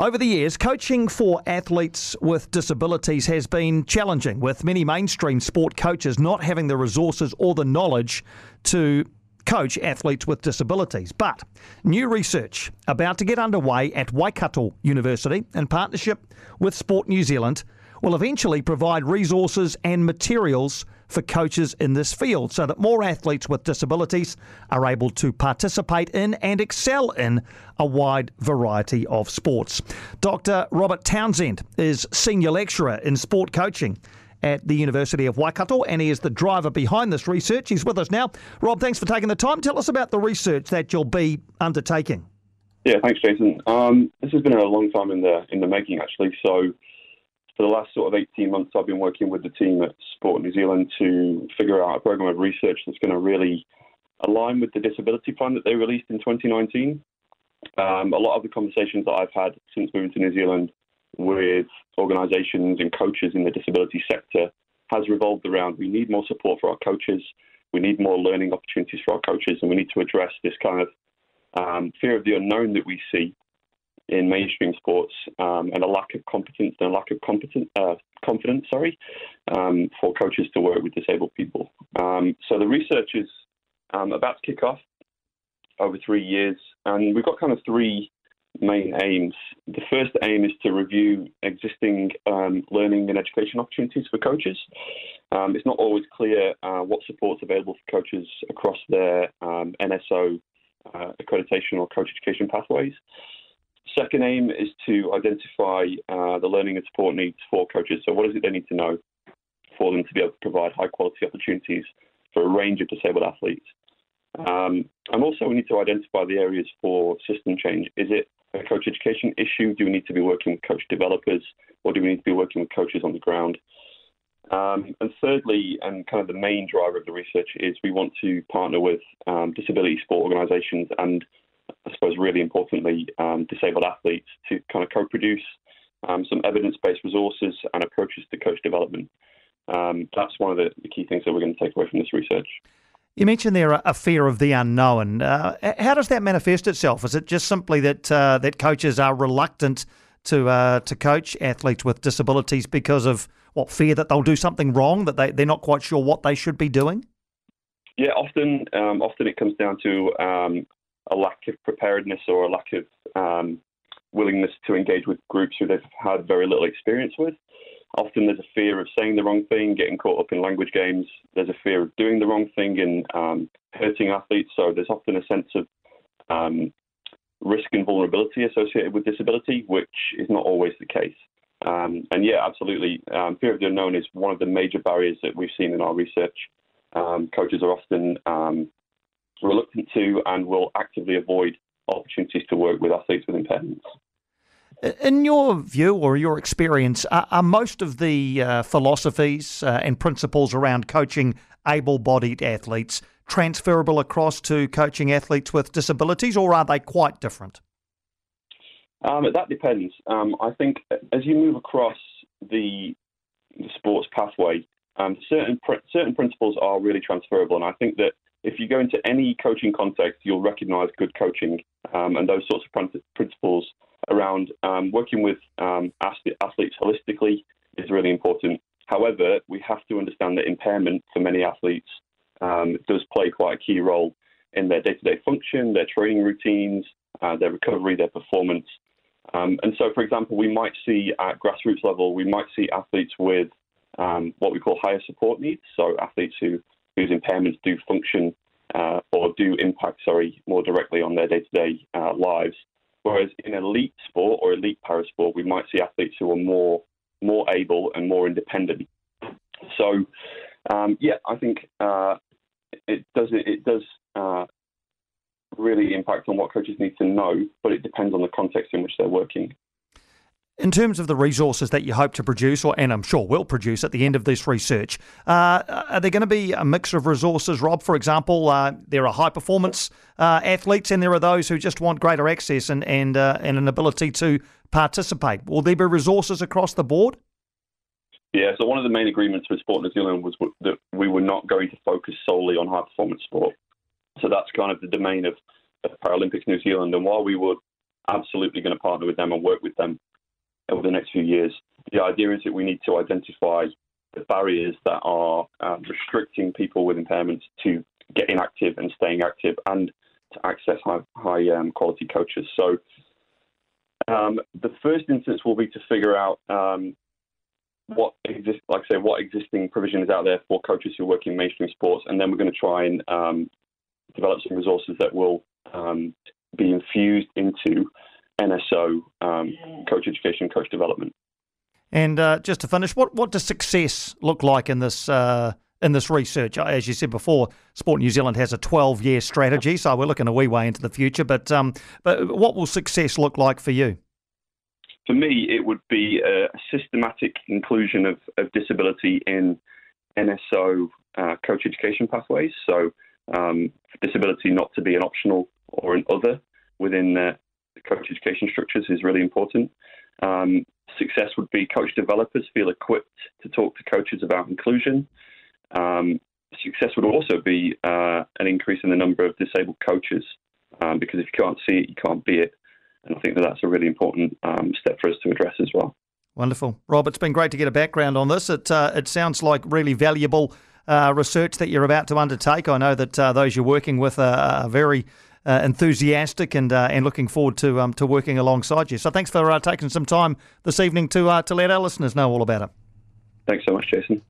Over the years, coaching for athletes with disabilities has been challenging, with many mainstream sport coaches not having the resources or the knowledge to coach athletes with disabilities. But new research about to get underway at Waikato University in partnership with Sport New Zealand will eventually provide resources and materials for coaches in this field so that more athletes with disabilities are able to participate in and excel in a wide variety of sports. Dr. Robert Townsend is Senior Lecturer in Sport Coaching at the University of Waikato, and he is the driver behind this research. He's with us now. Rob, thanks for taking the time. Tell us about the research that you'll be undertaking. Yeah, thanks, Jason. Um, this has been a long time in the in the making, actually. So for the last sort of 18 months, I've been working with the team at Sport New Zealand to figure out a program of research that's going to really align with the disability plan that they released in 2019. Um, a lot of the conversations that I've had since moving to New Zealand with organisations and coaches in the disability sector has revolved around we need more support for our coaches, we need more learning opportunities for our coaches, and we need to address this kind of um, fear of the unknown that we see in mainstream sports um, and a lack of competence and a lack of competent, uh, confidence, sorry, um, for coaches to work with disabled people. Um, so the research is um, about to kick off over three years, and we've got kind of three main aims. The first aim is to review existing um, learning and education opportunities for coaches. Um, it's not always clear uh, what support's available for coaches across their NSO uh, accreditation or coach education pathways. Second aim is to identify uh, the learning and support needs for coaches. So, what is it they need to know for them to be able to provide high quality opportunities for a range of disabled athletes? Um, and also, we need to identify the areas for system change. Is it a coach education issue? Do we need to be working with coach developers, or do we need to be working with coaches on the ground? Um, and thirdly, and kind of the main driver of the research is we want to partner with um, disability sport organisations and I suppose really importantly, um, disabled athletes to kind of co-produce um, some evidence-based resources and approaches to coach development. Um, that's one of the, the, key things that we're going to take away from this research. You mentioned there a fear of the unknown. Uh, how does that manifest itself? Is it just simply that uh, that coaches are reluctant to uh, to coach athletes with disabilities because of what fear that they'll do something wrong, that they they're not quite sure what they should be doing? Yeah, often um, often it comes down to um, a lack of preparedness or a lack of um, willingness to engage with groups who they've had very little experience with. Often there's a fear of saying the wrong thing, getting caught up in language games. There's a fear of doing the wrong thing and um, hurting athletes. So there's often a sense of um, risk and vulnerability associated with disability, which is not always the case. Um, and yeah, absolutely. Um, fear of the unknown is one of the major barriers that we've seen in our research. Um, coaches are often um, reluctant to and will actively avoid opportunities to work with athletes with impairments. In your view or your experience, are, are most of the uh, philosophies uh, and principles around coaching able bodied athletes transferable across to coaching athletes with disabilities, or are they quite different? Um, that depends. Um, I think as you move across the, the sports pathway, um, certain pr- certain principles are really transferable, and I think that if you go into any coaching context, you'll recognize good coaching um, and those sorts of principles around um, working with um, athletes holistically is really important. However, we have to understand that impairment for many athletes um, does play quite a key role in their day to day function, their training routines, uh, their recovery, their performance. Um, and so, for example, we might see at grassroots level, we might see athletes with um, what we call higher support needs, so athletes who whose impairments do function uh, or do impact, sorry, more directly on their day-to-day uh, lives. Whereas in elite sport or elite parasport, we might see athletes who are more more able and more independent. So, um, yeah, I think uh, it does it does uh, really impact on what coaches need to know, but it depends on the context in which they're working. In terms of the resources that you hope to produce, or and I'm sure will produce at the end of this research, uh, are there going to be a mix of resources, Rob? For example, uh, there are high performance uh, athletes, and there are those who just want greater access and and uh, and an ability to participate. Will there be resources across the board? Yeah, so one of the main agreements with Sport New Zealand was that we were not going to focus solely on high performance sport. So that's kind of the domain of, of Paralympics New Zealand. And while we were absolutely going to partner with them and work with them over the next few years. The idea is that we need to identify the barriers that are um, restricting people with impairments to getting active and staying active and to access high, high um, quality coaches. So um, the first instance will be to figure out um, what exist, like I say, what existing provision is out there for coaches who work in mainstream sports, and then we're going to try and um, develop some resources that will um, be infused into NSO um, coach education, coach development. And uh, just to finish, what what does success look like in this? Uh in this research. As you said before, Sport New Zealand has a 12 year strategy, so we're looking a wee way into the future. But um, but what will success look like for you? For me, it would be a systematic inclusion of, of disability in NSO uh, coach education pathways. So, um, disability not to be an optional or an other within the coach education structures is really important. Um, success would be coach developers feel equipped to talk to coaches about inclusion. Um, success would also be uh, an increase in the number of disabled coaches um, because if you can't see it, you can't be it. And I think that that's a really important um, step for us to address as well. Wonderful. Rob, it's been great to get a background on this. It, uh, it sounds like really valuable uh, research that you're about to undertake. I know that uh, those you're working with are, are very uh, enthusiastic and uh, and looking forward to um, to working alongside you. So thanks for taking some time this evening to to let our listeners know all about it. Thanks so much, Jason.